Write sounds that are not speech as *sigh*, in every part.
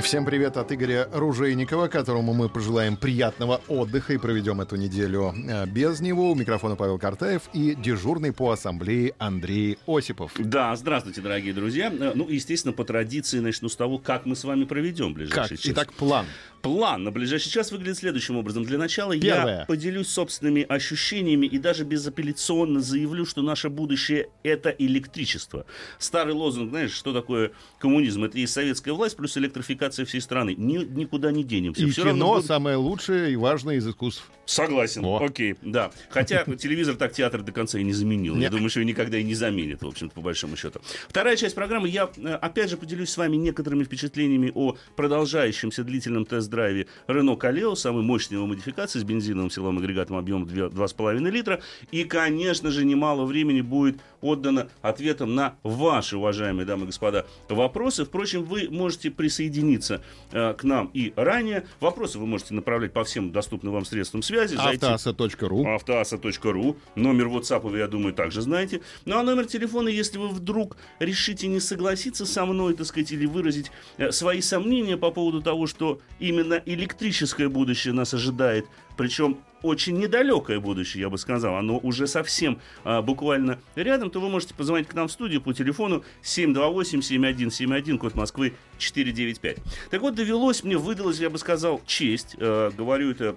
Всем привет от Игоря Ружейникова, которому мы пожелаем приятного отдыха и проведем эту неделю э, без него. У микрофона Павел Картаев и дежурный по ассамблее Андрей Осипов. Да, здравствуйте, дорогие друзья. Э, ну, естественно, по традиции начну с того, как мы с вами проведем ближайший Как? час. Итак, план. План на ближайший час выглядит следующим образом. Для начала Первое. я поделюсь собственными ощущениями и даже безапелляционно заявлю, что наше будущее — это электричество. Старый лозунг, знаешь, что такое коммунизм? Это и советская власть плюс электрификация всей страны. Ни- никуда не денемся. И Всё кино равно будут- самое лучшее и важное из искусств. Согласен. О. Окей, да. Хотя *laughs* телевизор так театр до конца и не заменил. Я думаю, что и никогда и не заменит, в общем-то, по большому счету. Вторая часть программы. Я, э, опять же, поделюсь с вами некоторыми впечатлениями о продолжающемся длительном тест-драйве Renault Kaleo, самой мощной его модификации с бензиновым силовым агрегатом объемом 2 2,5 литра. И, конечно же, немало времени будет отдано ответом на ваши, уважаемые дамы и господа, вопросы. Впрочем, вы можете присоединиться э, к нам и ранее. Вопросы вы можете направлять по всем доступным вам средствам связи. Автоаса.ру. автоаса.ру. Номер WhatsApp вы, я думаю, также знаете. Ну а номер телефона, если вы вдруг решите не согласиться со мной, так сказать, или выразить э, свои сомнения по поводу того, что именно электрическое будущее нас ожидает, причем очень недалекое будущее, я бы сказал, оно уже совсем а, буквально рядом, то вы можете позвонить к нам в студию по телефону 728-7171, код Москвы 495. Так вот, довелось мне, выдалось, я бы сказал, честь, э, говорю это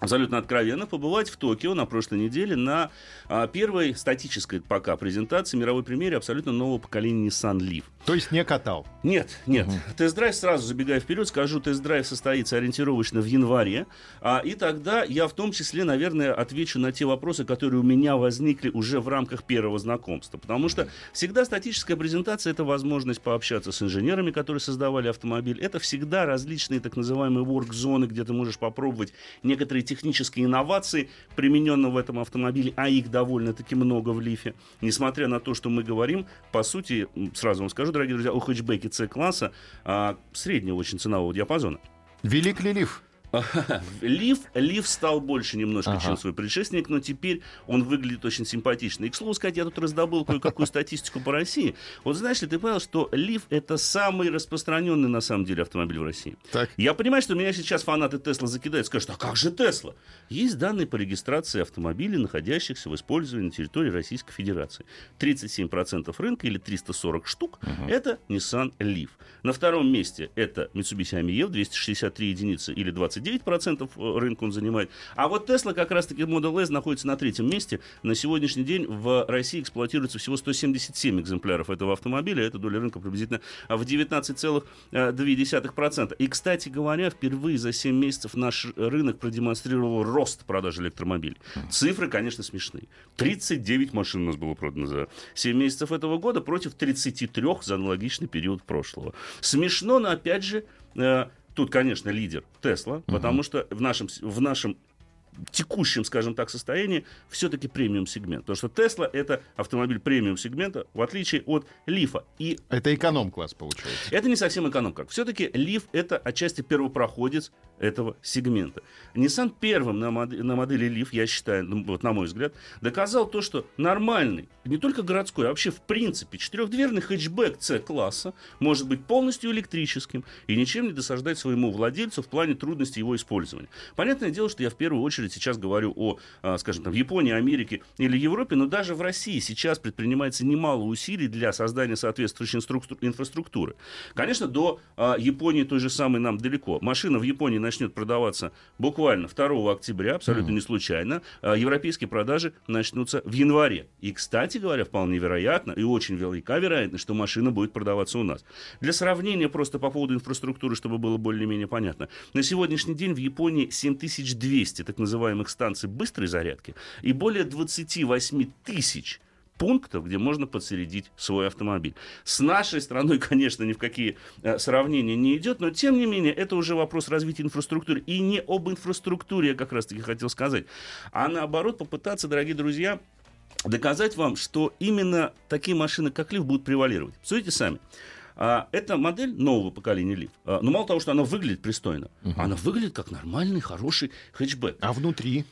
абсолютно откровенно, побывать в Токио на прошлой неделе на а, первой статической пока презентации мировой премьере абсолютно нового поколения Nissan Leaf. То есть не катал. Нет, нет. Тест-драйв, сразу забегая вперед, скажу, тест-драйв состоится ориентировочно в январе. А, и тогда я в том числе, наверное, отвечу на те вопросы, которые у меня возникли уже в рамках первого знакомства. Потому что всегда статическая презентация – это возможность пообщаться с инженерами, которые создавали автомобиль. Это всегда различные так называемые work-зоны, где ты можешь попробовать некоторые технические инновации, примененные в этом автомобиле, а их довольно-таки много в лифе. Несмотря на то, что мы говорим, по сути, сразу вам скажу, дорогие друзья, о хэтчбеке С-класса а, среднего очень ценового диапазона. Велик ли Leaf? *laughs* Leaf, Leaf стал больше немножко, Ага. чем свой предшественник, но теперь он выглядит очень симпатично. И, к слову сказать, я тут раздобыл кое-какую статистику по России. Вот знаешь ли, ты понял, что Leaf это самый распространенный на самом деле автомобиль в России. Так. Я понимаю, что меня сейчас фанаты Тесла закидают, скажут, а как же Тесла? Есть данные по регистрации автомобилей, находящихся в использовании на территории Российской Федерации. 37% рынка или 340 штук – это Nissan Leaf. На втором месте это Mitsubishi AMIEV, 263 единицы или 29% рынка он занимает. А вот Tesla как раз-таки Model S находится на третьем месте. На сегодняшний день в России эксплуатируется всего 177 экземпляров этого автомобиля. Это доля рынка приблизительно в 19,2%. И, кстати говоря, впервые за 7 месяцев наш рынок продемонстрировал рост продаж электромобилей. Цифры, конечно, смешные. 39 машин у нас было продано за 7 месяцев этого года против 33 за аналогичный период прошлого. Смешно, но опять же, э, тут, конечно, лидер Тесла, потому что в нашем, в нашем текущем, скажем так, состоянии все-таки премиум сегмент. Потому что Тесла это автомобиль премиум сегмента, в отличие от Лифа. И Это эконом-класс получается. это не совсем экономка. Все-таки Leaf это отчасти первопроходец этого сегмента. Nissan первым на, мод- на модели Leaf, я считаю, ну, вот на мой взгляд, доказал то, что нормальный, не только городской, а вообще в принципе четырехдверный хэтчбэк C-класса может быть полностью электрическим и ничем не досаждать своему владельцу в плане трудности его использования. Понятное дело, что я в первую очередь сейчас говорю о, а, скажем, там, Японии, Америке или Европе, но даже в России сейчас предпринимается немало усилий для создания соответствующей инфраструктуры. Конечно, до а, Японии той же самой нам далеко. Машина в Японии начнет продаваться буквально 2 октября, абсолютно не случайно. А, европейские продажи начнутся в январе. И, кстати говоря, вполне вероятно, и очень велика вероятность, что машина будет продаваться у нас. Для сравнения, просто по поводу инфраструктуры, чтобы было более-менее понятно. На сегодняшний день в Японии 7200 так называемых станций быстрой зарядки и более 28 тысяч пунктов, где можно подсоединить свой автомобиль. С нашей страной, *laughs* конечно, ни в какие э, сравнения не идет, но тем не менее это уже вопрос развития инфраструктуры. И не об инфраструктуре я как раз-таки хотел сказать, а наоборот попытаться, дорогие друзья, доказать вам, что именно такие машины, как Лив, будут превалировать. Судите сами. А, это модель нового поколения Лив. А, но мало того, что она выглядит пристойно, угу. она выглядит как нормальный, хороший хэтчбэк. А внутри?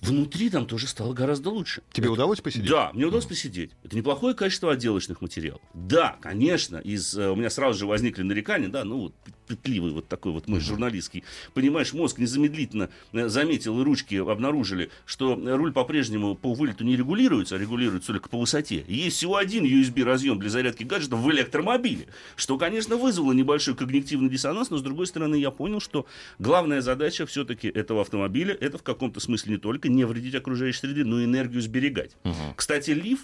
Внутри там тоже стало гораздо лучше. Тебе удалось посидеть? Да, мне удалось посидеть. Это неплохое качество отделочных материалов. Да, конечно, из, э, у меня сразу же возникли нарекания, да, ну вот пытливый вот такой вот мой журналистский. Понимаешь, мозг незамедлительно э, заметил и ручки обнаружили, что руль по-прежнему по вылету не регулируется, а регулируется только по высоте. есть всего один USB-разъем для зарядки гаджетов в электромобиле, что, конечно, вызвало небольшой когнитивный диссонанс, но, с другой стороны, я понял, что главная задача все-таки этого автомобиля, это в каком-то смысле не только не вредить окружающей среде, но и энергию сберегать. Угу. Кстати, Лив,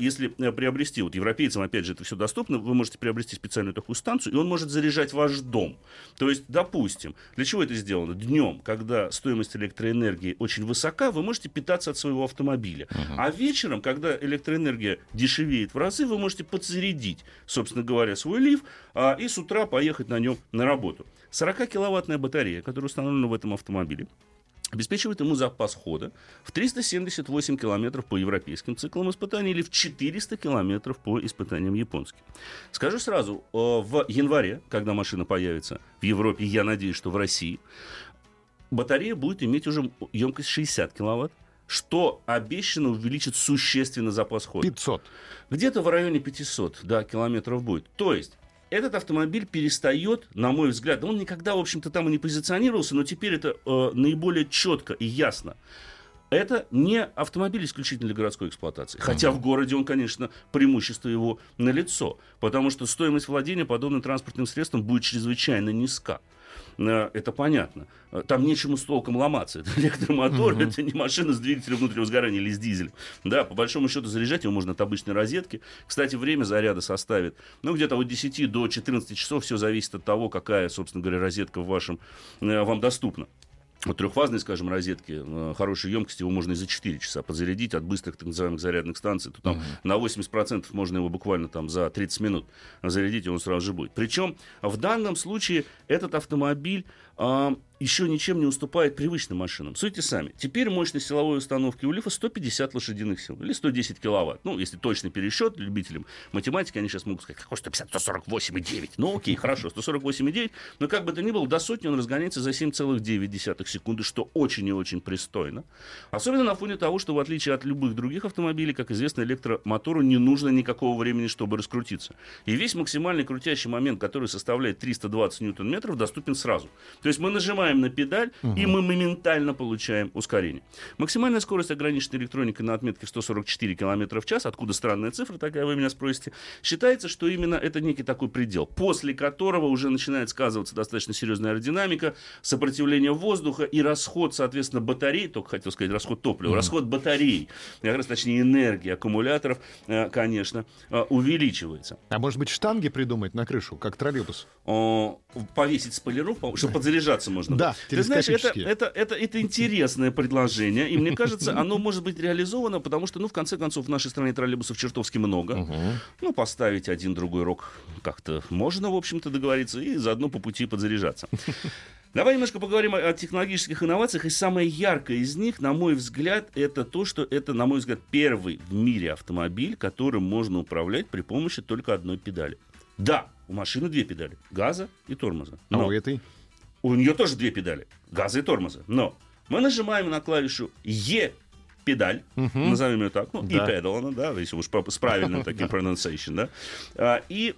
если э, приобрести, вот европейцам, опять же, это все доступно, вы можете приобрести специальную такую станцию, и он может заряжать ваш дом. То есть, допустим, для чего это сделано? Днем, когда стоимость электроэнергии очень высока, вы можете питаться от своего автомобиля. Uh-huh. А вечером, когда электроэнергия дешевеет в разы, вы можете подзарядить, собственно говоря, свой лиф а, и с утра поехать на нем на работу. 40-киловаттная батарея, которая установлена в этом автомобиле, обеспечивает ему запас хода в 378 километров по европейским циклам испытаний или в 400 километров по испытаниям японским. Скажу сразу, э, в январе, когда машина появится в Европе, я надеюсь, что в России, батарея будет иметь уже емкость 60 киловатт, что обещано увеличит существенно запас хода. 500. Где-то в районе 500 да, километров будет. То есть этот автомобиль перестает, на мой взгляд, он никогда, в общем-то, там и не позиционировался, но теперь это э, наиболее четко и ясно. Это не автомобиль исключительно для городской эксплуатации. Хотя в городе он, конечно, преимущество его налицо. Потому что стоимость владения подобным транспортным средством будет чрезвычайно низка. Это понятно. Э, там нечему с толком ломаться. *laughs* Это электромотор, uh-huh. это не машина с двигателем внутреннего сгорания или с дизелем. Да, по большому счету заряжать его можно от обычной розетки. Кстати, время заряда составит, ну, где-то от 10 до 14 часов. Все зависит от того, какая, собственно говоря, розетка в вашем, э, вам доступна вот трехфазной, скажем, розетки э, хорошей емкости его можно и за 4 часа подзарядить от быстрых так называемых зарядных станций, то там uh-huh. на 80% можно его буквально там за 30 минут зарядить, и он сразу же будет. Причем в данном случае этот автомобиль э, еще ничем не уступает привычным машинам. Судите сами. Теперь мощность силовой установки у Лифа 150 лошадиных сил или 110 киловатт. Ну, если точный пересчет любителям математики, они сейчас могут сказать, какой 150, 148,9. Ну, окей, *laughs* хорошо, 148,9. Но как бы то ни было, до сотни он разгоняется за 7,9 секунды, что очень и очень пристойно. Особенно на фоне того, что в отличие от любых других автомобилей, как известно, электромотору не нужно никакого времени, чтобы раскрутиться. И весь максимальный крутящий момент, который составляет 320 ньютон-метров, доступен сразу. То есть мы нажимаем нажимаем на педаль, угу. и мы моментально получаем ускорение. Максимальная скорость ограничена электроникой на отметке 144 км в час. Откуда странная цифра такая, вы меня спросите. Считается, что именно это некий такой предел, после которого уже начинает сказываться достаточно серьезная аэродинамика, сопротивление воздуха и расход, соответственно, батарей, только хотел сказать расход топлива, угу. расход батарей, как раз точнее энергии аккумуляторов, э, конечно, э, увеличивается. А может быть штанги придумать на крышу, как троллейбус? Повесить спойлеров, чтобы подзаряжаться можно да, Ты знаешь, это, это, это, это интересное предложение, и мне кажется, оно может быть реализовано, потому что, ну, в конце концов, в нашей стране троллейбусов чертовски много. Угу. Ну, поставить один другой рок как-то можно, в общем-то, договориться, и заодно по пути подзаряжаться. *laughs* Давай немножко поговорим о, технологических инновациях. И самое яркое из них, на мой взгляд, это то, что это, на мой взгляд, первый в мире автомобиль, которым можно управлять при помощи только одной педали. Да, у машины две педали. Газа и тормоза. Но... А у этой? У нее тоже две педали, газа и тормоза. Но мы нажимаем на клавишу Е педаль, угу. назовем ее так, ну, да. и pedal, да, если уж с правильным таким pronunciation, да, а, и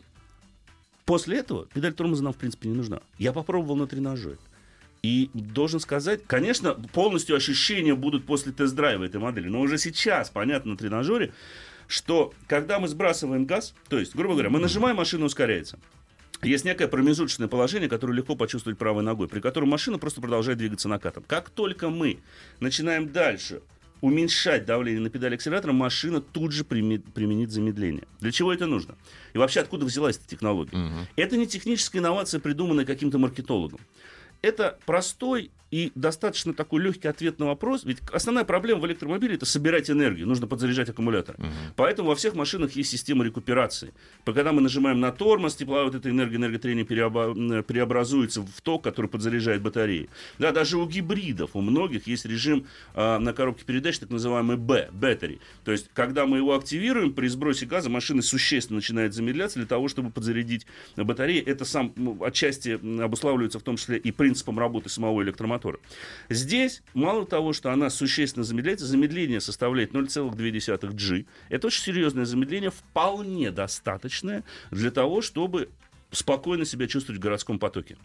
после этого педаль тормоза нам, в принципе, не нужна. Я попробовал на тренажере. И должен сказать, конечно, полностью ощущения будут после тест-драйва этой модели, но уже сейчас понятно на тренажере, что когда мы сбрасываем газ, то есть, грубо говоря, мы нажимаем, машина ускоряется есть некое промежуточное положение, которое легко почувствовать правой ногой, при котором машина просто продолжает двигаться накатом. Как только мы начинаем дальше уменьшать давление на педаль акселератора, машина тут же применит замедление. Для чего это нужно? И вообще, откуда взялась эта технология? Угу. Это не техническая инновация, придуманная каким-то маркетологом. Это простой и достаточно такой легкий ответ на вопрос. Ведь основная проблема в электромобиле это собирать энергию. Нужно подзаряжать аккумулятор. Угу. Поэтому во всех машинах есть система рекуперации. Когда мы нажимаем на тормоз, тепловая вот эта энергия энерготрения преобразуется в ток, который подзаряжает батареи. Да, даже у гибридов, у многих есть режим э, на коробке передач, так называемый B, battery. То есть, когда мы его активируем, при сбросе газа машина существенно начинает замедляться для того, чтобы подзарядить батареи. Это сам ну, отчасти обуславливается в том числе и принципом работы самого электромотора. Здесь, мало того, что она существенно замедляется, замедление составляет 0,2 G. Это очень серьезное замедление, вполне достаточное для того, чтобы спокойно себя чувствовать в городском потоке.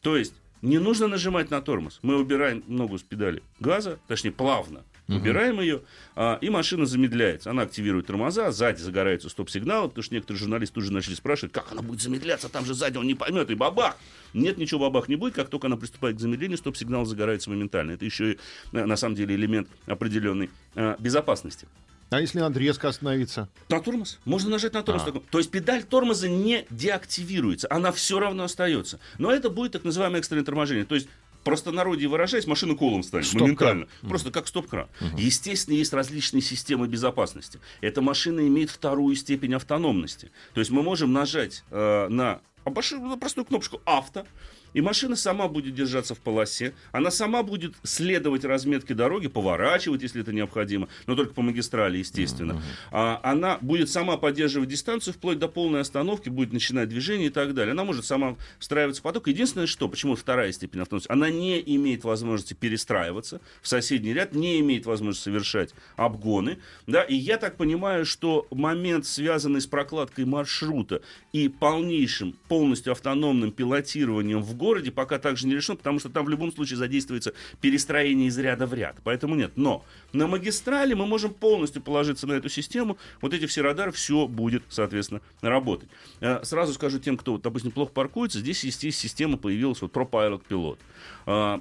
То есть не нужно нажимать на тормоз. Мы убираем ногу с педали газа, точнее плавно, Убираем ее, а, и машина замедляется. Она активирует тормоза, сзади загораются стоп-сигналы, потому что некоторые журналисты уже начали спрашивать, как она будет замедляться, там же сзади он не поймет, и бабах! Нет, ничего бабах не будет, как только она приступает к замедлению, стоп-сигнал загорается моментально. Это еще и, э, на самом деле, элемент определенной а, безопасности. А если надо резко остановиться? На тормоз. Можно нажать на тормоз. А. То есть педаль тормоза не деактивируется. Она все равно остается. Но это будет так называемое экстренное торможение. То есть простонародье выражаясь, машина колом станет стоп моментально. Просто как стоп-кран. Угу. Естественно, есть различные системы безопасности. Эта машина имеет вторую степень автономности. То есть мы можем нажать э, на простую кнопочку «Авто», и машина сама будет держаться в полосе, она сама будет следовать разметке дороги, поворачивать, если это необходимо, но только по магистрали, естественно. А, она будет сама поддерживать дистанцию вплоть до полной остановки, будет начинать движение и так далее. Она может сама встраиваться в поток. Единственное, что, почему вторая степень автономности, она не имеет возможности перестраиваться в соседний ряд, не имеет возможности совершать обгоны. Да? И я так понимаю, что момент, связанный с прокладкой маршрута и полнейшим, полностью автономным пилотированием в городе пока также не решен, потому что там в любом случае задействуется перестроение из ряда в ряд. Поэтому нет. Но на магистрали мы можем полностью положиться на эту систему. Вот эти все радары, все будет, соответственно, работать. Э, сразу скажу тем, кто, допустим, плохо паркуется, здесь, естественно, система появилась, вот ProPilot Pilot э,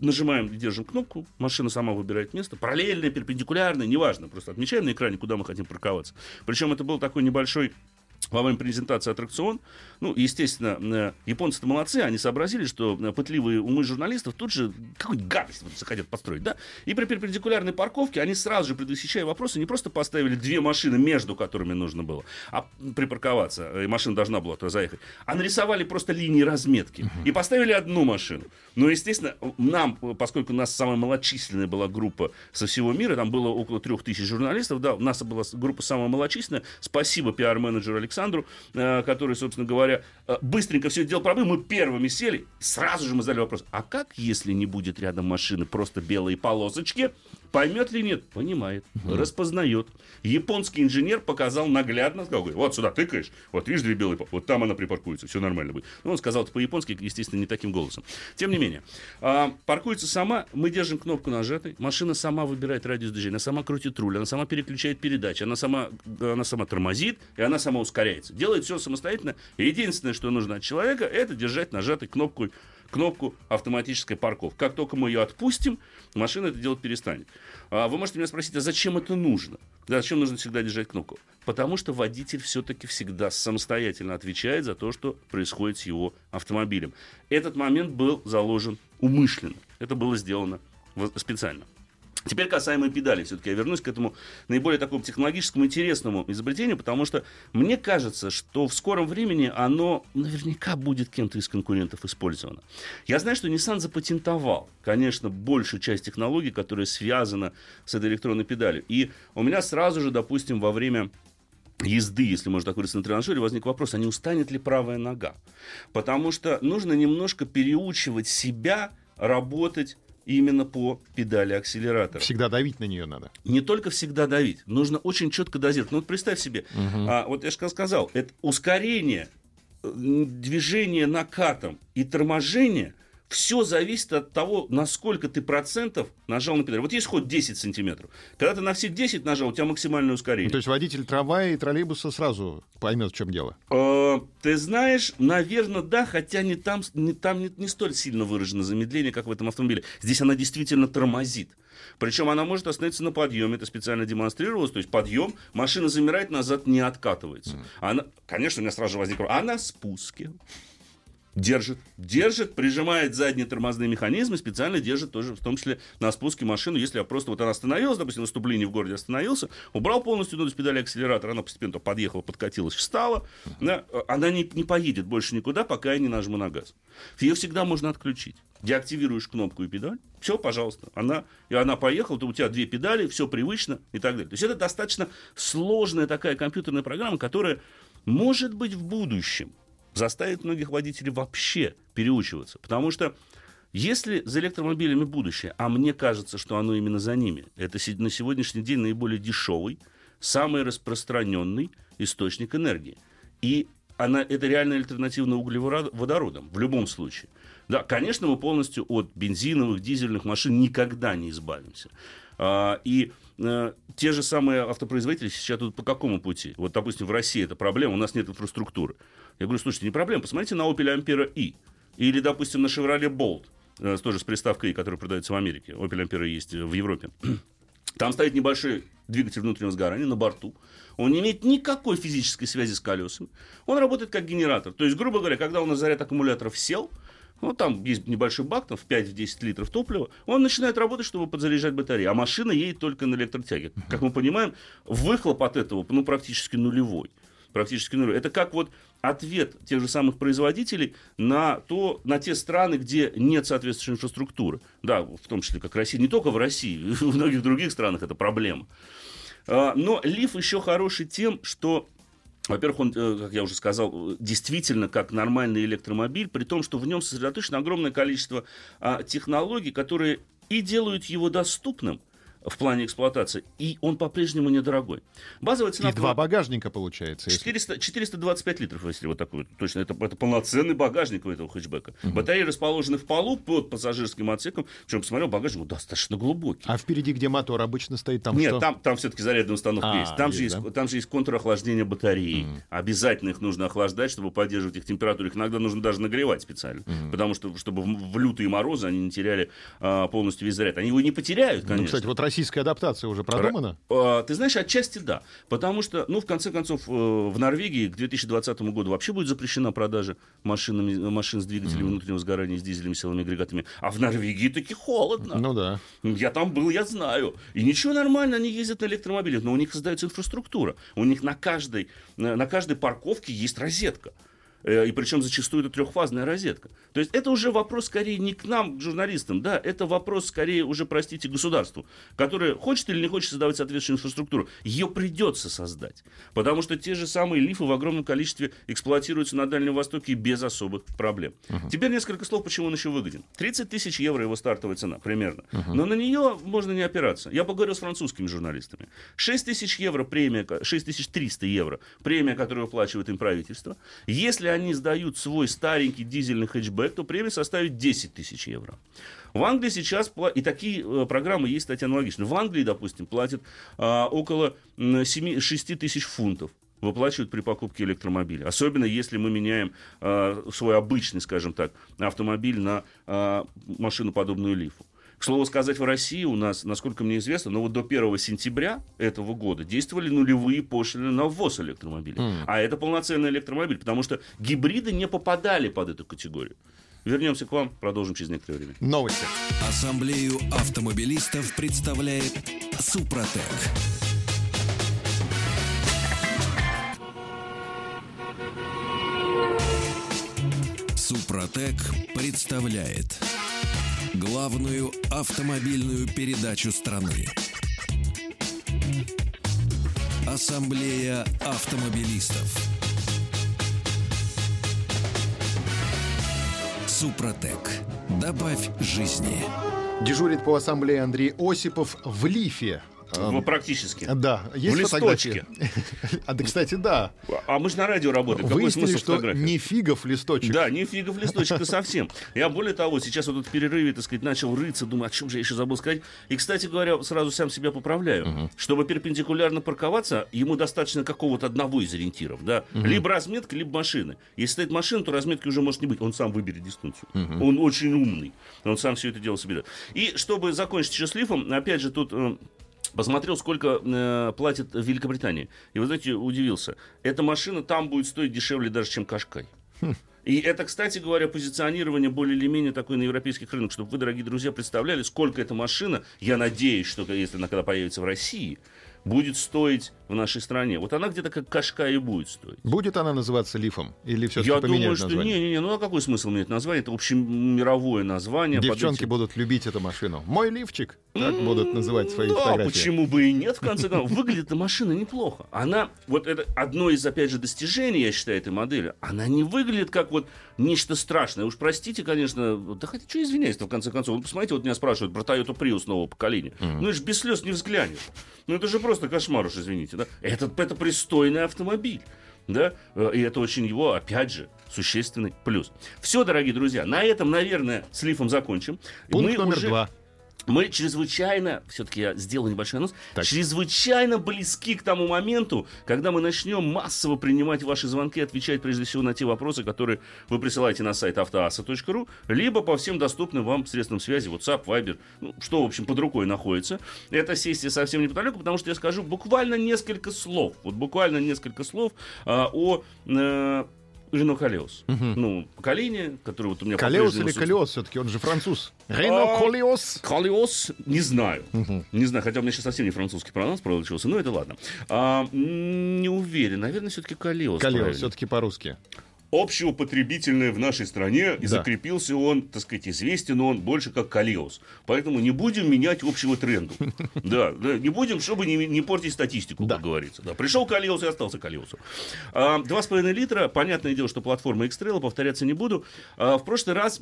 нажимаем и держим кнопку, машина сама выбирает место, параллельное, перпендикулярное, неважно, просто отмечаем на экране, куда мы хотим парковаться. Причем это был такой небольшой во время презентации аттракцион. Ну, естественно, э, японцы-то молодцы, они сообразили, что э, пытливые умы журналистов тут же какую-нибудь гадость вот захотят построить, да? И при перпендикулярной парковке они сразу же, предвосхищая вопросы, не просто поставили две машины, между которыми нужно было а припарковаться, и машина должна была туда заехать, а нарисовали просто линии разметки uh-huh. и поставили одну машину. Но, естественно, нам, поскольку у нас самая малочисленная была группа со всего мира, там было около трех тысяч журналистов, да, у нас была группа самая малочисленная, спасибо пиар-менеджеру Александру, Александру, э, который, собственно говоря, э, быстренько все это дело пробыл. Мы первыми сели, сразу же мы задали вопрос, а как, если не будет рядом машины просто белые полосочки, Поймет ли нет? Понимает, угу. распознает. Японский инженер показал наглядно, сказал, вот сюда тыкаешь, вот видишь две белые, вот там она припаркуется, все нормально будет. Ну, он сказал это по-японски, естественно, не таким голосом. Тем не менее, а, паркуется сама, мы держим кнопку нажатой, машина сама выбирает радиус движения, она сама крутит руль, она сама переключает передачи, она сама, она сама тормозит, и она сама ускоряется. Делает все самостоятельно. единственное, что нужно от человека, это держать нажатой кнопку кнопку автоматической парковки. Как только мы ее отпустим, машина это делать перестанет. А вы можете меня спросить, а зачем это нужно? Зачем нужно всегда держать кнопку? Потому что водитель все-таки всегда самостоятельно отвечает за то, что происходит с его автомобилем. Этот момент был заложен умышленно. Это было сделано специально. Теперь касаемо педали, все-таки я вернусь к этому наиболее такому технологическому интересному изобретению, потому что мне кажется, что в скором времени оно наверняка будет кем-то из конкурентов использовано. Я знаю, что Nissan запатентовал, конечно, большую часть технологий, которая связана с этой электронной педалью. И у меня сразу же, допустим, во время езды, если можно так выразиться, на тренажере, возник вопрос, а не устанет ли правая нога? Потому что нужно немножко переучивать себя работать именно по педали акселератора. Всегда давить на нее надо. Не только всегда давить, нужно очень четко дозировать. Ну вот представь себе, угу. а, вот я же сказал, это ускорение э, движения накатом и торможение все зависит от того, насколько ты процентов нажал на педаль. Вот есть ход 10 сантиметров. Когда ты на все 10 нажал, у тебя максимальное ускорение. Ну, то есть водитель трамвая и троллейбуса сразу поймет, в чем дело? Э, ты знаешь, наверное, да, хотя не там, не, там не, не столь сильно выражено замедление, как в этом автомобиле. Здесь она действительно тормозит. Причем она может остановиться на подъеме, это специально демонстрировалось, то есть подъем, машина замирает, назад не откатывается. Она, конечно, у меня сразу же возник а на спуске Держит, держит, прижимает задние тормозные механизмы, специально держит тоже, в том числе на спуске машину. Если я просто вот она остановилась, допустим, наступление в городе остановился, убрал полностью ну, с педали акселератора, она постепенно подъехала, подкатилась, встала, да, она не, не поедет больше никуда, пока я не нажму на газ. Ее всегда можно отключить. Деактивируешь кнопку и педаль, все, пожалуйста. Она, и она поехала, то у тебя две педали, все привычно и так далее. То есть это достаточно сложная такая компьютерная программа, которая может быть в будущем заставит многих водителей вообще переучиваться. Потому что если за электромобилями будущее, а мне кажется, что оно именно за ними, это на сегодняшний день наиболее дешевый, самый распространенный источник энергии. И она, это реально альтернативно углеводородам в любом случае. Да, конечно, мы полностью от бензиновых, дизельных машин никогда не избавимся. А, и те же самые автопроизводители сейчас идут по какому пути? Вот, допустим, в России это проблема, у нас нет инфраструктуры. Я говорю, слушайте, не проблема, посмотрите на Opel Ampera i. Или, допустим, на Chevrolet Bolt, э, тоже с приставкой i, которая продается в Америке. Opel Ampera есть в Европе. *clears throat* Там стоит небольшой двигатель внутреннего сгорания на борту. Он не имеет никакой физической связи с колесами. Он работает как генератор. То есть, грубо говоря, когда у нас заряд аккумуляторов сел, ну, там есть небольшой бак, там в 5-10 литров топлива, он начинает работать, чтобы подзаряжать батарею. А машина едет только на электротяге. Как мы понимаем, выхлоп от этого ну, практически нулевой практически нулевой. Это как вот ответ тех же самых производителей на, то, на те страны, где нет соответствующей инфраструктуры. Да, в том числе как Россия. Не только в России, *laughs* в многих других странах это проблема. А, но Лиф еще хороший тем, что во-первых, он, э, как я уже сказал, действительно как нормальный электромобиль, при том, что в нем сосредоточено огромное количество а, технологий, которые и делают его доступным, в плане эксплуатации, и он по-прежнему недорогой. Базовая цена... И два багажника получается. 400, 425 литров, если вот такой, точно, это, это полноценный багажник у этого хэтчбека. Угу. Батареи расположены в полу под пассажирским отсеком, причем, посмотрел, багажник достаточно глубокий. А впереди, где мотор обычно стоит, там Нет, что? там, там все-таки зарядная установка а, есть. Там, есть, же есть, да? там же есть контрохлаждение батареи. Угу. Обязательно их нужно охлаждать, чтобы поддерживать их температуру. Их иногда нужно даже нагревать специально, угу. потому что, чтобы в, в лютые морозы они не теряли а, полностью весь заряд. Они его не потеряют, конечно. Ну, кстати, вот российская адаптация уже продумана? А, ты знаешь, отчасти да. Потому что, ну, в конце концов, э, в Норвегии к 2020 году вообще будет запрещена продажа машинами, машин с двигателями mm. внутреннего сгорания, с дизельными силовыми агрегатами. А в Норвегии таки холодно. Ну да. Я там был, я знаю. И ничего нормально, они ездят на электромобилях, но у них создается инфраструктура. У них на каждой, на каждой парковке есть розетка. Э, и причем зачастую это трехфазная розетка. То есть это уже вопрос скорее не к нам, к журналистам, да, это вопрос скорее уже, простите, государству, которое хочет или не хочет создавать соответствующую инфраструктуру. Ее придется создать, потому что те же самые лифы в огромном количестве эксплуатируются на Дальнем Востоке без особых проблем. Uh-huh. Теперь несколько слов, почему он еще выгоден. 30 тысяч евро его стартовая цена, примерно. Uh-huh. Но на нее можно не опираться. Я поговорил с французскими журналистами. 6 тысяч евро премия, 6 тысяч 300 евро премия, которую выплачивает им правительство. Если они сдают свой старенький дизельный хэтчбэк, то премия составит 10 тысяч евро. В Англии сейчас, и такие э, программы есть, кстати, аналогичные. В Англии, допустим, платят а, около 7, 6 тысяч фунтов выплачивают при покупке электромобиля. Особенно если мы меняем э, свой обычный, скажем так, автомобиль на э, машину, подобную лифу. К слову сказать, в России у нас, насколько мне известно, но вот до 1 сентября этого года действовали нулевые пошлины на ввоз электромобилей. Mm. А это полноценный электромобиль, потому что гибриды не попадали под эту категорию. Вернемся к вам, продолжим через некоторое время. Новости. Ассамблею автомобилистов представляет Супротек. Супротек представляет главную автомобильную передачу страны. Ассамблея автомобилистов. Супротек. Добавь жизни. Дежурит по ассамблее Андрей Осипов в Лифе. Ну, практически. Да, есть в фотографии. *laughs* А, да, кстати, да. А мы же на радио работаем. Какой Выяснили, что не фигов листочек. Да, не фигов листочек совсем. Я более того, сейчас вот этот перерыве, так сказать, начал рыться, думаю, о чем же я еще забыл сказать. И, кстати говоря, сразу сам себя поправляю. Угу. Чтобы перпендикулярно парковаться, ему достаточно какого-то одного из ориентиров. Да? Угу. Либо разметка, либо машины. Если стоит машина, то разметки уже может не быть. Он сам выберет дистанцию. Угу. Он очень умный. Он сам все это дело соберет. И чтобы закончить еще шлифом, опять же, тут э, Посмотрел, сколько э, платит Великобритания. И вы знаете, удивился. Эта машина там будет стоить дешевле даже, чем Кашкай. Хм. И это, кстати говоря, позиционирование более или менее такое на европейских рынках, чтобы вы, дорогие друзья, представляли, сколько эта машина, я надеюсь, что если она когда появится в России, будет стоить в нашей стране. Вот она где-то как кашка и будет стоить. Будет она называться лифом? Или все-таки Я думаю, что название? не, не, не, ну а какой смысл менять название? Это общемировое название. Девчонки этим- будут любить эту машину. Мой лифчик. Так будут называть свои да, фотографии. почему бы и нет, в конце концов. Выглядит эта машина неплохо. Она, вот это одно из, опять же, достижений, я считаю, этой модели. Она не выглядит как вот нечто страшное. Уж простите, конечно, да хотя что извиняюсь-то, в конце концов. Вот посмотрите, вот меня спрашивают про Toyota Prius нового поколения. Ну, это же без слез не взглянешь. Ну, это же просто кошмар уж, извините. Да? Это, это пристойный автомобиль. Да? Э, И это очень его, опять же, существенный плюс. Все, дорогие друзья, на этом, наверное, с лифом закончим. Пункт Мы номер уже- два. Мы чрезвычайно, все-таки я сделал небольшой анонс, Так. чрезвычайно близки к тому моменту, когда мы начнем массово принимать ваши звонки, отвечать прежде всего на те вопросы, которые вы присылаете на сайт автоаса.ру, либо по всем доступным вам средствам связи, WhatsApp, Viber, ну, что, в общем, под рукой находится. Эта сессия совсем неподалеку, потому что я скажу буквально несколько слов, вот буквально несколько слов а, о... э, Рено Калеус. Ну, поколение, которое вот у меня по-прежнему или. Колеос? Все-таки он же француз. Рено А, Колеос. Калиос, не знаю. Не знаю, хотя у меня сейчас совсем не французский прононс получился, но это ладно. А, не уверен, наверное, все-таки Калиос. Правильно. все-таки по-русски. Общеупотребительное в нашей стране, и Да. закрепился он, так сказать, известен он больше как Калиос. Поэтому не будем менять общего тренду. *laughs* Да, да, не будем, чтобы не, не портить статистику, Да. как говорится. Да, пришел Калиос и остался Калиосом. А, Два с половиной литра, понятное дело, что платформа X-Trail, повторяться не буду. А, В прошлый раз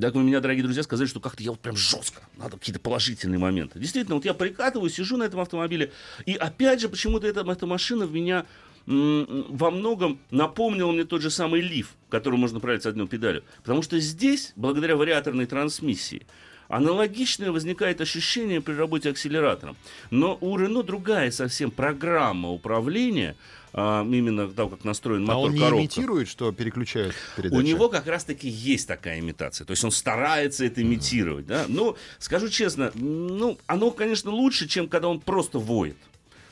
так вы меня, дорогие друзья, сказали, что как-то я вот прям жестко, надо какие-то положительные моменты. Действительно, вот я прикатываю, сижу на этом автомобиле, и опять же, почему-то эта, эта машина в меня во многом напомнила мне тот же самый лиф, который можно управлять с одной педалью. Потому что здесь, благодаря вариаторной трансмиссии, аналогичное возникает ощущение при работе акселератором. Но у Рено другая совсем программа управления, а, именно того, как настроен А мотор он не коробка. имитирует, что переключает передачу? У него как раз-таки есть такая имитация. То есть он старается это имитировать. Да? Но, скажу честно, ну, оно, конечно, лучше, чем когда он просто воет.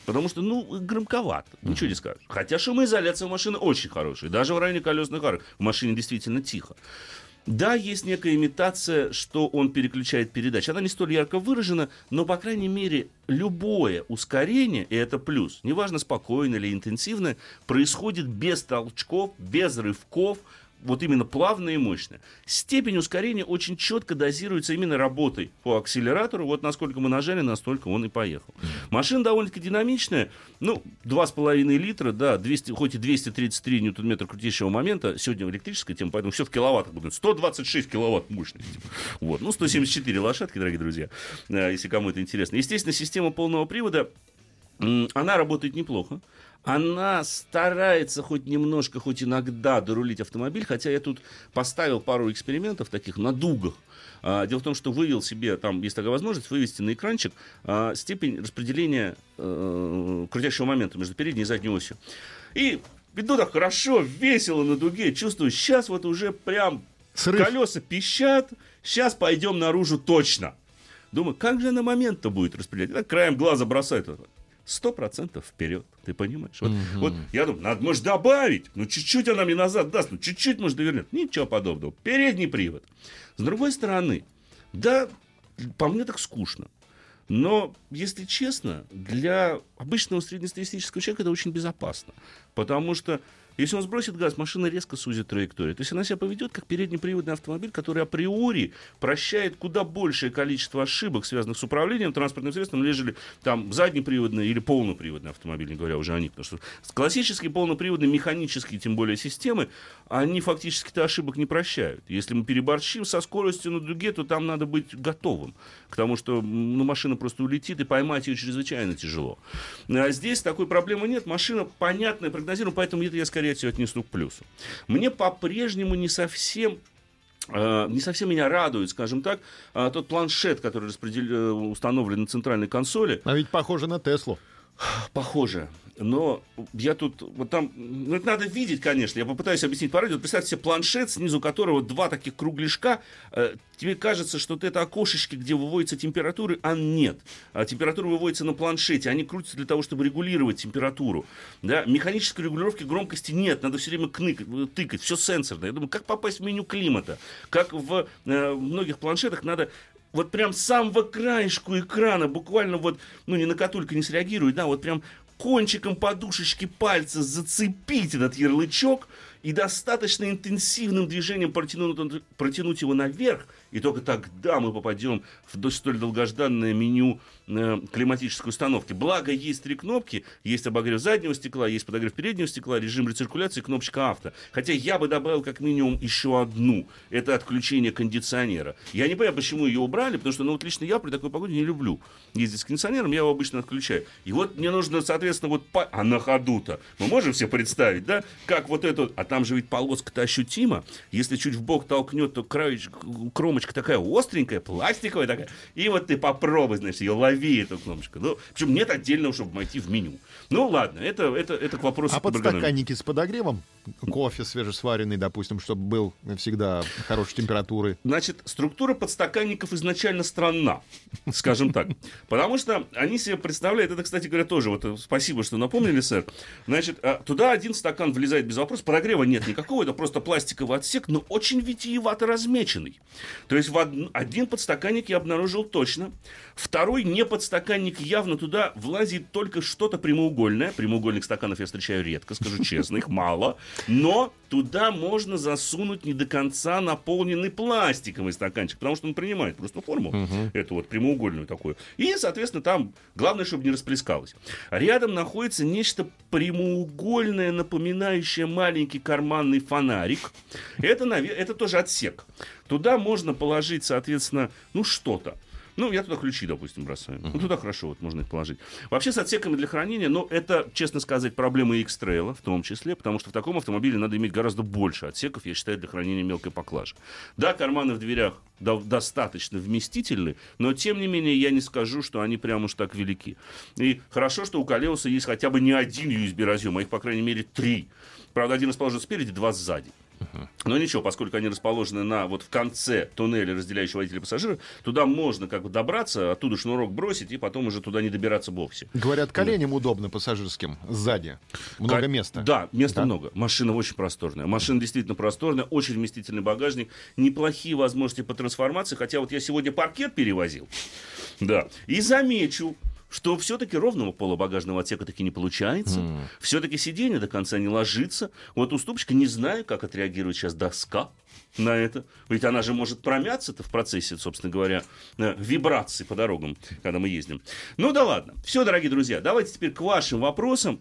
Потому что, ну, громковато. Ничего не скажешь. Хотя шумоизоляция у машины очень хорошая. Даже в районе колесных арок в машине действительно тихо. Да, есть некая имитация, что он переключает передачи. Она не столь ярко выражена, но, по крайней мере, любое ускорение, и это плюс, неважно, спокойное или интенсивное, происходит без толчков, без рывков, вот именно плавно и мощно. Степень ускорения очень четко дозируется именно работой по акселератору. Вот насколько мы нажали, настолько он и поехал. Машина довольно-таки динамичная. Ну, 2,5 литра, да, 200, хоть и 233 ньютон-метра крутящего момента. Сегодня электрическая тема, поэтому все в киловаттах будет. 126 киловатт мощности. Вот. Ну, 174 лошадки, дорогие друзья, э, если кому это интересно. Естественно, система полного привода Она работает неплохо. Она старается хоть немножко, хоть иногда дорулить автомобиль, хотя я тут поставил пару экспериментов таких на дугах. А, Дело в том, что вывел себе, там есть такая возможность, вывести на экранчик а, степень распределения э, крутящего момента между передней и задней осью. И иду так хорошо, весело на дуге, чувствую, сейчас вот уже прям Срыв. колеса пищат, сейчас пойдем наружу точно. Думаю, как же на момент-то будет распределять? Так краем глаза бросает. Сто процентов вперед, ты понимаешь? Вот, вот я думаю, надо, может, добавить. Ну, чуть-чуть она мне назад даст, ну, чуть-чуть, может, довернет. Ничего подобного. Передний привод. С другой стороны, да, по мне так скучно. Но, если честно, для обычного среднестатистического человека это очень безопасно. Потому что, если он сбросит газ, машина резко сузит траекторию. То есть она себя поведет как переднеприводный автомобиль, который априори прощает куда большее количество ошибок, связанных с управлением транспортным средством, нежели там заднеприводный или полноприводный автомобиль, не говоря уже о них. Потому что классические полноприводные механические, тем более, системы, они фактически-то ошибок не прощают. Если мы переборщим со скоростью на дуге, то там надо быть готовым к тому, что ну, машина просто улетит, и поймать ее чрезвычайно тяжело. А здесь такой проблемы нет. Машина понятная, прогнозируемая, поэтому это я скорее все отнесу к плюсу. Мне по-прежнему не совсем э, не совсем меня радует, скажем так, э, тот планшет, который распредел- э, установлен на центральной консоли. А ведь похоже на Теслу. Похоже. но я тут, вот там, ну это надо видеть, конечно, я попытаюсь объяснить по радио. Представьте себе планшет, снизу которого два таких кругляшка, э, тебе кажется, что это окошечки, где выводятся температуры, а нет. А температура выводится на планшете, они крутятся для того, чтобы регулировать температуру. Да? Механической регулировки громкости нет, надо все время кныкать, тыкать, все сенсорное. Я думаю, как попасть в меню климата? Как в э, многих планшетах надо вот прям с самого краешку экрана, буквально вот, ну, ни на катулька не среагирует, да, вот прям кончиком подушечки пальца зацепить этот ярлычок и достаточно интенсивным движением протянуть, протянуть его наверх, и только тогда мы попадем в столь долгожданное меню климатической установки. Благо, есть три кнопки. Есть обогрев заднего стекла, есть подогрев переднего стекла, режим рециркуляции, кнопочка авто. Хотя я бы добавил как минимум еще одну. Это отключение кондиционера. Я не понимаю, почему ее убрали, потому что, ну, вот лично я при такой погоде не люблю ездить с кондиционером, я его обычно отключаю. И вот мне нужно, соответственно, вот... По... А на ходу-то мы можем себе представить, да, как вот это... А там же ведь полоска-то ощутима. Если чуть в бок толкнет, то краечек, кромочка такая остренькая, пластиковая такая. И вот ты попробуй, значит, ее лови, эту кнопочку. Ну, причем нет отдельного, чтобы войти в меню. Ну, ладно, это, это, это к вопросу А подстаканники с подогревом? Кофе свежесваренный, допустим, чтобы был всегда хорошей температуры. Значит, структура подстаканников изначально странна, скажем так. Потому что они себе представляют, это, кстати говоря, тоже, вот э, спасибо, что напомнили, сэр. Значит, а, туда один стакан влезает без вопроса, подогрева нет никакого, это просто пластиковый отсек, но очень витиевато размеченный. То есть в один подстаканник я обнаружил точно, второй не подстаканник явно туда влазит только что-то прямоугольное. Прямоугольных стаканов я встречаю редко, скажу честно, их мало. Но туда можно засунуть не до конца наполненный пластиковый стаканчик, потому что он принимает просто форму, угу. эту вот прямоугольную такую. И, соответственно, там главное, чтобы не расплескалось. Рядом находится нечто прямоугольное, напоминающее маленький карманный фонарик. Это, это тоже отсек. Туда можно положить, соответственно, ну что-то. Ну, я туда ключи, допустим, бросаю. Uh-huh. Ну, туда хорошо, вот можно их положить. Вообще с отсеками для хранения, ну, это, честно сказать, проблема X-Trail в том числе, потому что в таком автомобиле надо иметь гораздо больше отсеков, я считаю, для хранения мелкой поклажи. Да, карманы в дверях до- достаточно вместительны, но, тем не менее, я не скажу, что они прям уж так велики. И хорошо, что у Калеуса есть хотя бы не один USB-разъем, а их, по крайней мере, три. Правда, один расположен спереди, два сзади. Но ничего, поскольку они расположены на вот в конце туннеля, разделяющего водителя и пассажира, туда можно как бы добраться, оттуда шнурок бросить и потом уже туда не добираться вовсе. Говорят, коленям да. удобно пассажирским сзади. Много Ко- места. Да, места да? много. Машина очень просторная. Машина действительно просторная, очень вместительный багажник, неплохие возможности по трансформации. Хотя вот я сегодня паркет перевозил. *laughs* Да. И замечу, что все-таки ровного пола багажного отсека таки не получается. Mm. Все-таки сиденье до конца не ложится. Вот уступочка, не знаю, как отреагирует сейчас доска на это. Ведь она же может промяться-то в процессе, собственно говоря, э, вибрации по дорогам, когда мы ездим. Ну да ладно. Все, дорогие друзья, давайте теперь к вашим вопросам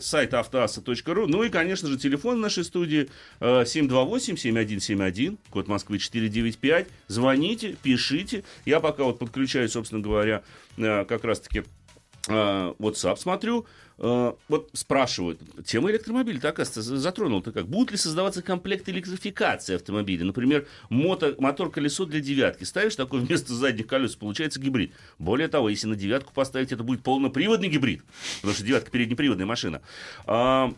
сайт автоаса.ру. Ну и, конечно же, телефон нашей студии 728-7171, э, код Москвы 495. Звоните, пишите. Я пока вот подключаю, собственно говоря, э, как раз-таки WhatsApp смотрю. Э, вот спрашивают, тема электромобиля, так, затронул ты как. Будут ли создаваться комплекты электрификации автомобиля? Например, мото, мотор-колесо для девятки. Ставишь такой *laughs* вместо задних колес, получается гибрид. Более того, если на девятку поставить, это будет полноприводный гибрид, потому что девятка переднеприводная машина. А,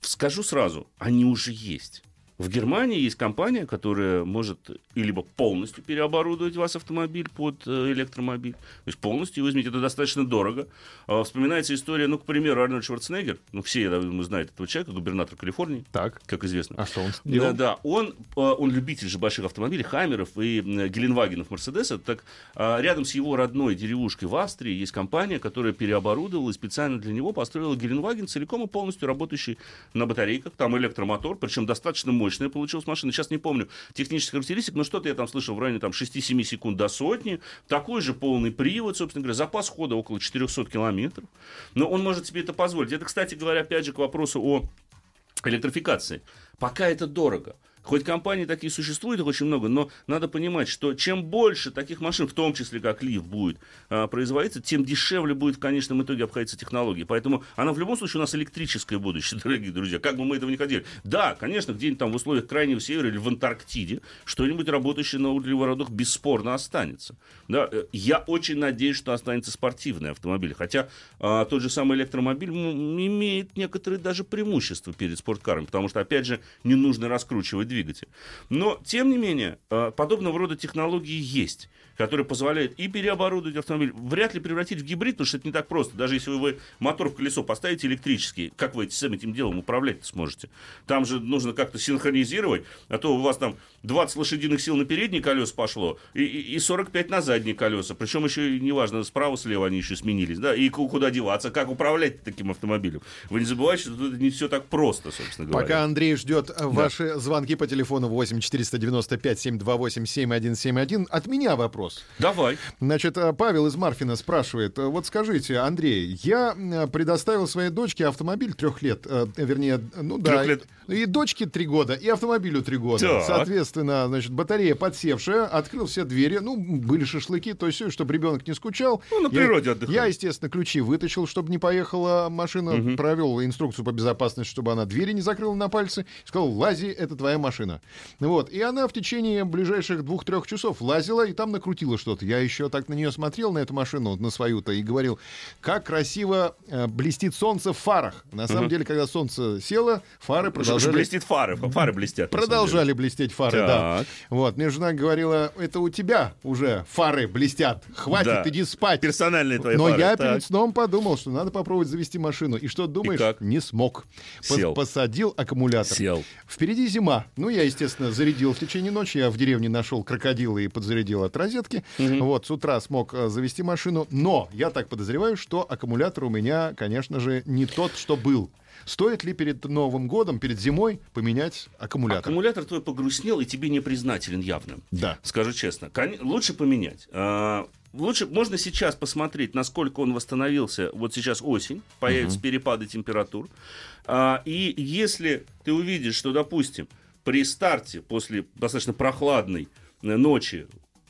скажу сразу, они уже есть. В Германии есть компания, которая может либо полностью переоборудовать вас автомобиль под э, электромобиль, то есть полностью его изменить. Это достаточно дорого. А, вспоминается история, ну, к примеру, Арнольд Шварценеггер, ну, все, я думаю, знают этого человека, губернатор Калифорнии, так. как известно. А что он делал? Да, да, он, э, он любитель же больших автомобилей, Хаммеров и Геленвагенов, Мерседеса. Так а, рядом с его родной деревушкой в Австрии есть компания, которая переоборудовала и специально для него построила Геленваген целиком и полностью работающий на батарейках. Там электромотор, причем достаточно мощный мощная получилась машина. Сейчас не помню технических характеристик, но что-то я там слышал в районе там, 6-7 секунд до сотни. Такой же полный привод, собственно говоря, запас хода около 400 километров. Но он может себе это позволить. Это, кстати говоря, опять же, к вопросу о электрификации. Пока это дорого. Хоть компании такие существуют, их очень много, но надо понимать, что чем больше таких машин, в том числе как Лив, будет а, производиться, тем дешевле будет в конечном итоге обходиться технология. Поэтому она в любом случае у нас электрическое будущее, *laughs* дорогие друзья. Как бы мы этого не хотели. Да, конечно, где-нибудь там в условиях крайнего севера или в Антарктиде что-нибудь работающее на углеводородах бесспорно останется. Да, э, я очень надеюсь, что останется спортивный автомобиль. Хотя а, тот же самый электромобиль имеет некоторые даже преимущества перед спорткаром, потому что, опять же, не нужно раскручивать двигатель. Но, тем не менее, а, подобного рода технологии есть который позволяет и переоборудовать автомобиль, вряд ли превратить в гибрид, потому что это не так просто. Даже если вы мотор в колесо поставите электрический, как вы с этим делом управлять сможете? Там же нужно как-то синхронизировать, а то у вас там 20 лошадиных сил на передние колеса пошло и, и 45 на задние колеса. Причем еще неважно, справа, слева они еще сменились. Да? И куда деваться, как управлять таким автомобилем. Вы не забывайте, что это не все так просто, собственно говоря. Пока Андрей ждет да. ваши звонки по телефону 8 495 728 7171, от меня вопрос. Давай. Значит, э, Павел из Марфина спрашивает. Э, вот скажите, Андрей, я э, предоставил своей дочке автомобиль трех лет, вернее, ну да, лет. и дочке три года, и автомобилю три года. Так. Соответственно, значит, батарея подсевшая, открыл все двери, ну, были шашлыки, то есть, чтобы ребенок не скучал. Ну, на природе отдыхал. Я, естественно, ключи вытащил, чтобы не поехала машина, угу. провел инструкцию по безопасности, чтобы она двери не закрыла на пальцы, сказал, лази, это твоя машина. Вот, и она в течение ближайших двух-трех часов лазила, и там накрутила крутила что-то. Я еще так на нее смотрел, на эту машину, на свою-то, и говорил, как красиво э, блестит солнце в фарах. На самом деле, когда солнце село, фары продолжали... Блестит фары, фары блестят. Продолжали блестеть фары, так. да. Вот, мне жена говорила, это у тебя уже фары блестят, хватит, да. иди спать. Персональные твои Но фары. я так. перед сном подумал, что надо попробовать завести машину. И что думаешь? Не смог. Сел. Посадил аккумулятор. Сел. Впереди зима. Ну, я, естественно, зарядил в течение ночи. Я в деревне нашел крокодила и подзарядил от розетки. Угу. Вот, с утра смог э, завести машину. Но я так подозреваю, что аккумулятор у меня, конечно же, не тот, что был. Стоит ли перед Новым годом, перед зимой поменять аккумулятор? Аккумулятор твой погрустнел и тебе не признателен явно. Да. Скажу честно. Лучше поменять. А, лучше можно сейчас посмотреть, насколько он восстановился. Вот сейчас осень, появятся угу. перепады температур. А, и если ты увидишь, что, допустим, при старте после достаточно прохладной э, ночи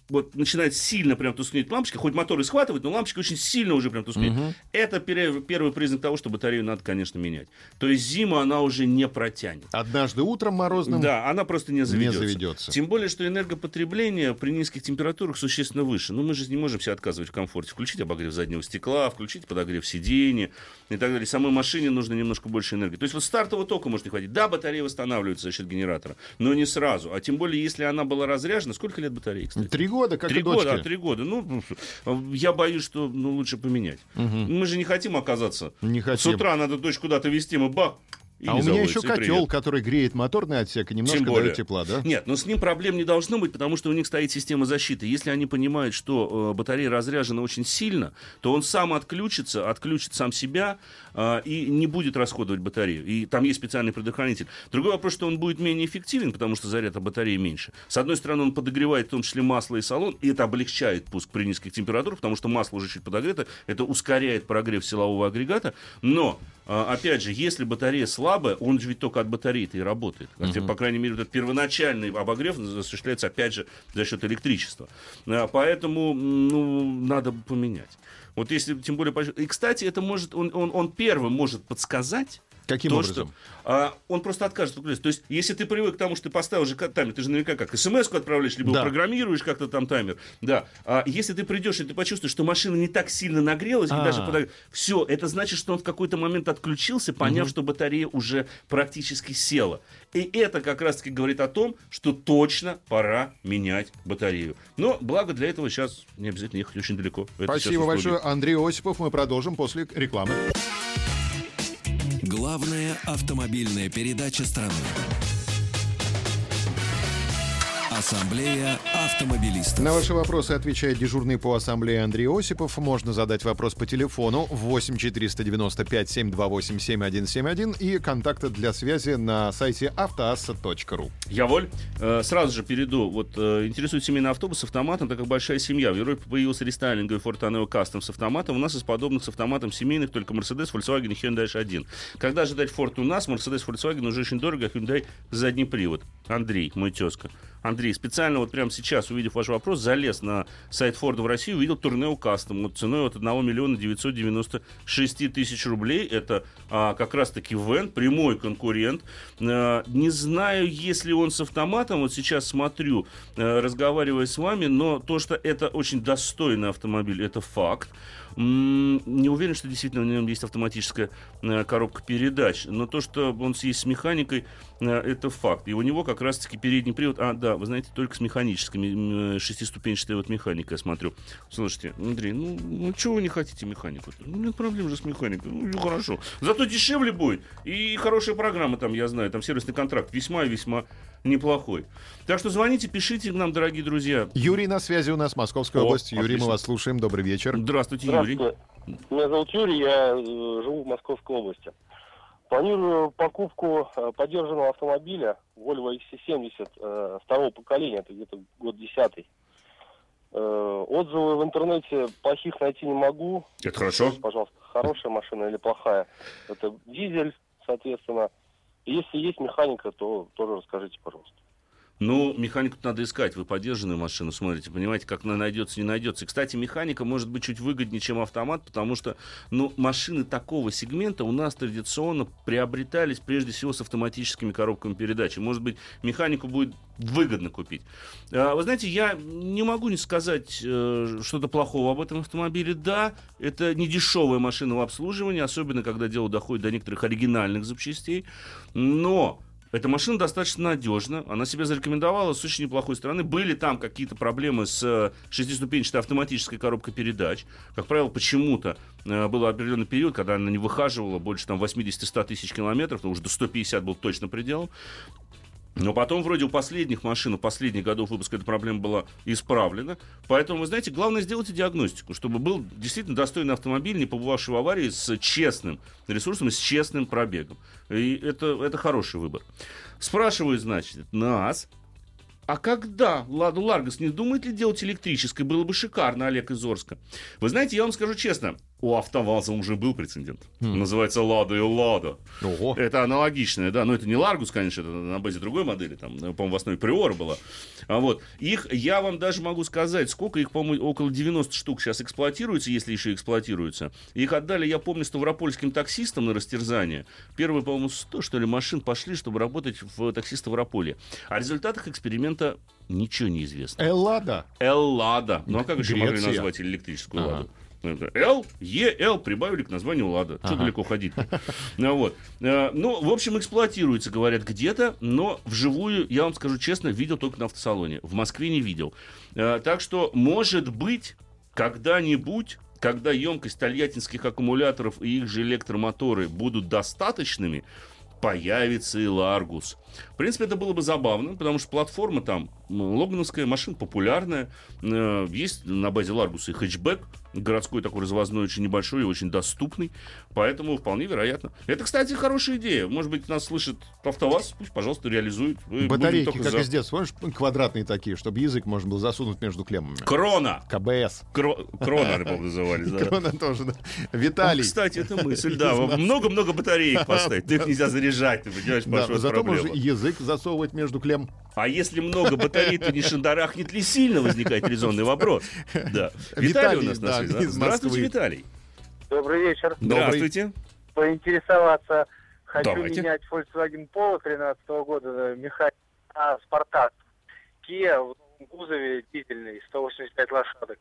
вот начинает сильно прям тускнеть лампочка, хоть мотор и схватывает, но лампочка очень сильно уже прям тускнеет. Угу. Это первый, признак того, что батарею надо, конечно, менять. То есть зиму она уже не протянет. Однажды утром морозным Да, она просто не заведется. Не заведется. Тем более, что энергопотребление при низких температурах существенно выше. Ну, мы же не можем себе отказывать в комфорте. Включить обогрев заднего стекла, включить подогрев сиденья и так далее. Самой машине нужно немножко больше энергии. То есть вот стартового тока может не хватить. Да, батарея восстанавливается за счет генератора, но не сразу. А тем более, если она была разряжена, сколько лет батареи, кстати? Три года, как три и года, дочке. а три года. Ну, я боюсь, что ну, лучше поменять. Угу. Мы же не хотим оказаться. Не хотим. С утра надо дочь куда-то вести, мы бах, а у меня еще котел, который греет моторный отсек и немножко Тем более. дает тепла, да? Нет, но с ним проблем не должно быть, потому что у них стоит система защиты. Если они понимают, что э, батарея разряжена очень сильно, то он сам отключится, отключит сам себя э, и не будет расходовать батарею. И там есть специальный предохранитель. Другой вопрос, что он будет менее эффективен, потому что заряд от батареи меньше. С одной стороны, он подогревает в том числе масло и салон, и это облегчает пуск при низких температурах, потому что масло уже чуть подогрето, это ускоряет прогрев силового агрегата. Но опять же, если батарея слабая, он же ведь только от батареи-то и работает. Uh-huh. По крайней мере, этот первоначальный обогрев осуществляется, опять же, за счет электричества. А, поэтому, ну, надо поменять. Вот если, тем более... И, кстати, это может, он, он, он первым может подсказать, Каким то, образом? Что, а, он просто откажется отключаться. То есть, если ты привык к тому, что ты поставил же таймер, ты же наверняка как смс-ку отправляешь, либо да. программируешь как-то там таймер. Да. А если ты придешь и ты почувствуешь, что машина не так сильно нагрелась, и даже подогр... все, это значит, что он в какой-то момент отключился, поняв, угу. что батарея уже практически села. И это как раз-таки говорит о том, что точно пора менять батарею. Но благо для этого сейчас не обязательно ехать очень далеко. Это Спасибо большое, Андрей Осипов. Мы продолжим после рекламы. Главная автомобильная передача страны. Ассамблея автомобилистов. На ваши вопросы отвечает дежурный по ассамблее Андрей Осипов. Можно задать вопрос по телефону 8 495 728 7171 и контакты для связи на сайте автоасса.ру. Я воль. Э, Сразу же перейду. Вот э, интересует семейный автобус с автоматом, так как большая семья. В Европе появился рестайлинговый Ford Taneo Custom с автоматом. У нас из подобных с автоматом семейных только Mercedes, Volkswagen и Hyundai H1. Когда ожидать Ford у нас? Mercedes, Volkswagen уже очень дорого, а Hyundai задний привод. Андрей, мой тезка. Андрей, специально вот прямо сейчас, увидев ваш вопрос, залез на сайт Форда в России, увидел Турнео Кастом вот ценой от 1 миллиона 996 тысяч рублей. Это а, как раз-таки Вен, прямой конкурент. А, не знаю, если он с автоматом, вот сейчас смотрю, а, разговаривая с вами, но то, что это очень достойный автомобиль, это факт. Не уверен, что действительно в нем есть автоматическая э, коробка передач, но то, что он есть с механикой, это факт. И у него как раз-таки передний привод, а, да, вы знаете, только с механической, м, э, шестиступенчатой вот механикой, я смотрю. Слушайте, Андрей, ну, ну чего вы не хотите механику? Ну, нет проблем же с механикой, ну, хорошо. Зато дешевле будет, и хорошая программа там, я знаю, там сервисный контракт весьма и весьма неплохой. Так что звоните, пишите нам, дорогие друзья. Юрий на связи у нас, Московская О, область. Юрий, мы отлично. вас слушаем. Добрый вечер. Здравствуйте, Юрий. Здравствуйте. Меня зовут Юрий, я э, живу в Московской области. Планирую покупку э, подержанного автомобиля Volvo XC70 э, второго поколения, это где-то год десятый. Э, отзывы в интернете плохих найти не могу. Это хорошо. Пожалуйста, хорошая машина или плохая? Это дизель, соответственно. И Если есть механика, то тоже расскажите, пожалуйста. Ну, механику надо искать. Вы подержанную машину смотрите, понимаете, как она найдется, не найдется. И, кстати, механика может быть чуть выгоднее, чем автомат, потому что, ну, машины такого сегмента у нас традиционно приобретались прежде всего с автоматическими коробками передач. И, может быть, механику будет выгодно купить. А, Вы знаете, я не могу не сказать э, что-то плохого об этом автомобиле. Да, это не дешевая машина в обслуживании, особенно когда дело доходит до некоторых оригинальных запчастей. Но эта машина достаточно надежна. Она себя зарекомендовала с очень неплохой стороны. Были там какие-то проблемы с э, шестиступенчатой автоматической коробкой передач. Как правило, почему-то э, был определенный период, когда она не выхаживала больше там 80-100 тысяч километров, но уже до 150 был точно пределом. Но потом, вроде у последних машин, у последних годов выпуска эта проблема была исправлена. Поэтому, вы знаете, главное сделайте диагностику, чтобы был действительно достойный автомобиль, не побывавший в аварии, с честным ресурсом и с честным пробегом. И это, это хороший выбор. Спрашивают, значит, нас, а когда Ладу Ларгус не думает ли делать электрической? Было бы шикарно, Олег из Орска. Вы знаете, я вам скажу честно, у АвтоВАЗа уже был прецедент. Называется Лада Эллада. Ого. Это аналогичное, да, но это не Ларгус, конечно, это на базе другой модели, там, по-моему, в основе Приора была. А вот, их, я вам даже могу сказать, сколько их, по-моему, около 90 штук сейчас эксплуатируется, если еще эксплуатируются. Их отдали, я помню, ставропольским таксистам на растерзание. Первые, по-моему, 100, что ли, машин пошли, чтобы работать в такси Ставрополье. О результатах эксперимента ничего не известно. Эллада. Эллада. Ну а как еще могли Греция. назвать электрическую Ага. ладу? Это Л, Е, Л прибавили к названию Лада. Что Ага. далеко ходить? Ну, вот. Э, Ну, в общем, эксплуатируется, говорят, где-то, но вживую, я вам скажу честно, видел только на автосалоне. В Москве не видел. Э, Так что, может быть, когда-нибудь когда емкость тольяттинских аккумуляторов и их же электромоторы будут достаточными, появится и Ларгус. В принципе, это было бы забавно, потому что платформа там логановская, машина популярная. Э, Есть на базе Ларгуса и хэтчбэк, городской такой развозной, очень небольшой и очень доступный. Поэтому вполне вероятно. Это, кстати, хорошая идея. Может быть, нас слышит АвтоВАЗ, пусть, пожалуйста, реализует. Батарейки, как за. из детства. Помнишь, квадратные такие, чтобы язык можно было засунуть между клеммами. Крона! КБС. Кро- Крона, назывались. да. Крона тоже, да. Ну, Виталий. кстати, это мысль, да. Много-много батареек поставить. *laughs* Их нельзя заряжать, ты понимаешь, Да, зато можно язык засовывать между клем. А если много батарей, то не шандарахнет ли сильно, возникает резонный вопрос. Да. Виталий, Виталий, у нас на да, связи. да? из Здравствуйте, Москвы. Виталий. Добрый вечер. Здравствуйте. Поинтересоваться. Хочу Давайте. менять Volkswagen Polo 13 года на механик на Спартак. Kia в новом кузове дизельный, 185 лошадок.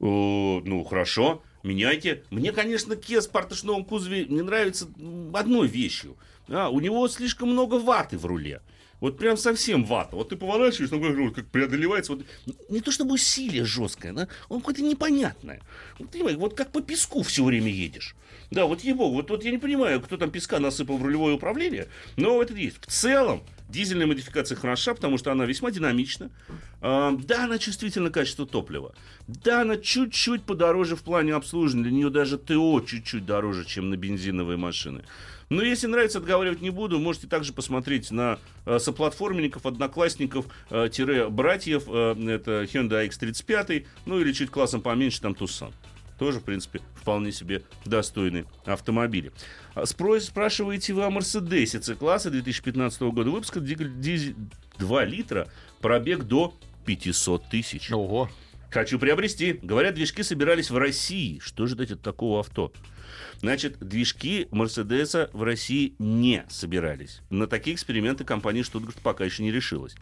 О, ну, хорошо, меняйте. Мне, конечно, Kia Sportage в новом кузове не нравится одной вещью. А, у него слишком много ваты в руле. Вот прям совсем вата. Вот ты поворачиваешь, ну, как, как преодолевается. Вот, не то чтобы усилие жесткое, да? он какое-то непонятное. Вот, понимаешь, вот как по песку все время едешь. Да, вот его, вот, вот я не понимаю, кто там песка насыпал в рулевое управление, но это есть. В целом, Дизельная модификация хороша, потому что она весьма динамична. А, да, она чувствительна к качеству топлива. Да, она чуть-чуть подороже в плане обслуживания. Для нее даже ТО чуть-чуть дороже, чем на бензиновые машины. Но если нравится, отговаривать не буду. Можете также посмотреть на э, соплатформенников, одноклассников, э, братьев. Э, это Hyundai X35, ну или чуть классом поменьше, там Tucson. Тоже, в принципе, вполне себе достойные автомобили. А Спро- спрашиваете вы о Мерседесе C-класса 2015 года выпуска, дизель 2 литра, пробег до 500 тысяч. Ого. Хочу приобрести. Говорят, движки собирались в России. Что ждать от такого авто? Значит, движки Мерседеса в России не собирались. На такие эксперименты компания Штутгарт пока еще не решилась.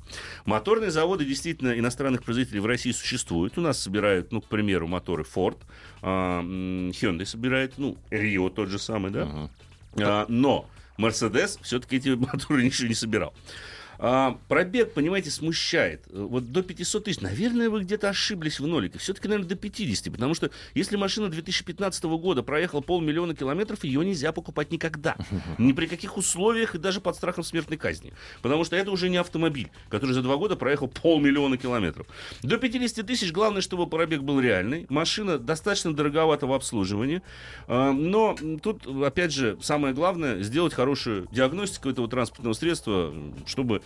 Моторные заводы действительно иностранных производителей в России существуют. У нас собирают, ну, к примеру, моторы Ford, а, Hyundai собирает, ну, Rio тот же самый, да? А, но Мерседес все-таки эти *laughs* моторы *laughs* ничего не собирал. А, пробег, понимаете, смущает. Вот до 500 тысяч, наверное, вы где-то ошиблись в нолике. Все-таки, наверное, до 50. Потому что если машина 2015 года проехала полмиллиона километров, ее нельзя покупать никогда. Ни при каких условиях и даже под страхом смертной казни. Потому что это уже не автомобиль, который за два года проехал полмиллиона километров. До 50 тысяч главное, чтобы пробег был реальный. Машина достаточно дороговата в обслуживании. А, Но тут, опять же, самое главное, сделать хорошую диагностику этого транспортного средства, чтобы э,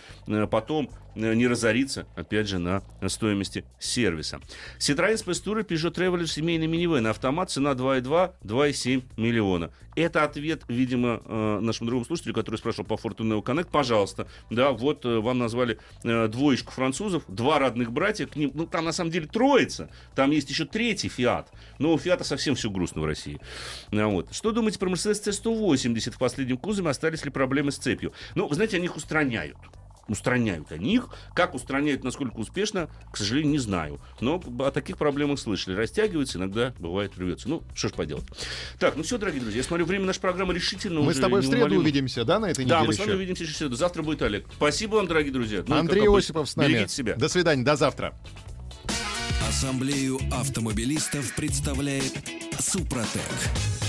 потом э, не разориться, опять же, на стоимости сервиса. Citroёn Space Peugeot Traveler, семейный минивэн, автомат, цена 2,2, 2,7 миллиона. Это ответ, видимо, э, нашему другому слушателю, который спрашивал по Fortuner Connect. Пожалуйста, да, вот э, вам назвали э, двоечку французов, два родных братья, к ним, ну, там на самом деле троица, там есть еще третий Фиат, но у Фиата совсем все грустно в России. А, Вот. Что думаете про Mercedes C180 в последнем кузове, остались ли проблемы с цепью? Ну, вы знаете, они их устраняют устраняют они их. Как устраняют, насколько успешно, к сожалению, не знаю. Но о таких проблемах слышали. Растягивается, иногда бывает рвется. Ну, что ж поделать. Так, ну все, дорогие друзья, я смотрю, время нашей программы решительно Мы уже с тобой в среду неумолимо. увидимся, да, на этой Да, неделе мы с вами еще? увидимся через среду. Завтра будет Олег. Спасибо вам, дорогие друзья. Ну, Андрей Осипов с нами. Берегите себя. До свидания, до завтра. Ассамблею автомобилистов представляет Супротек.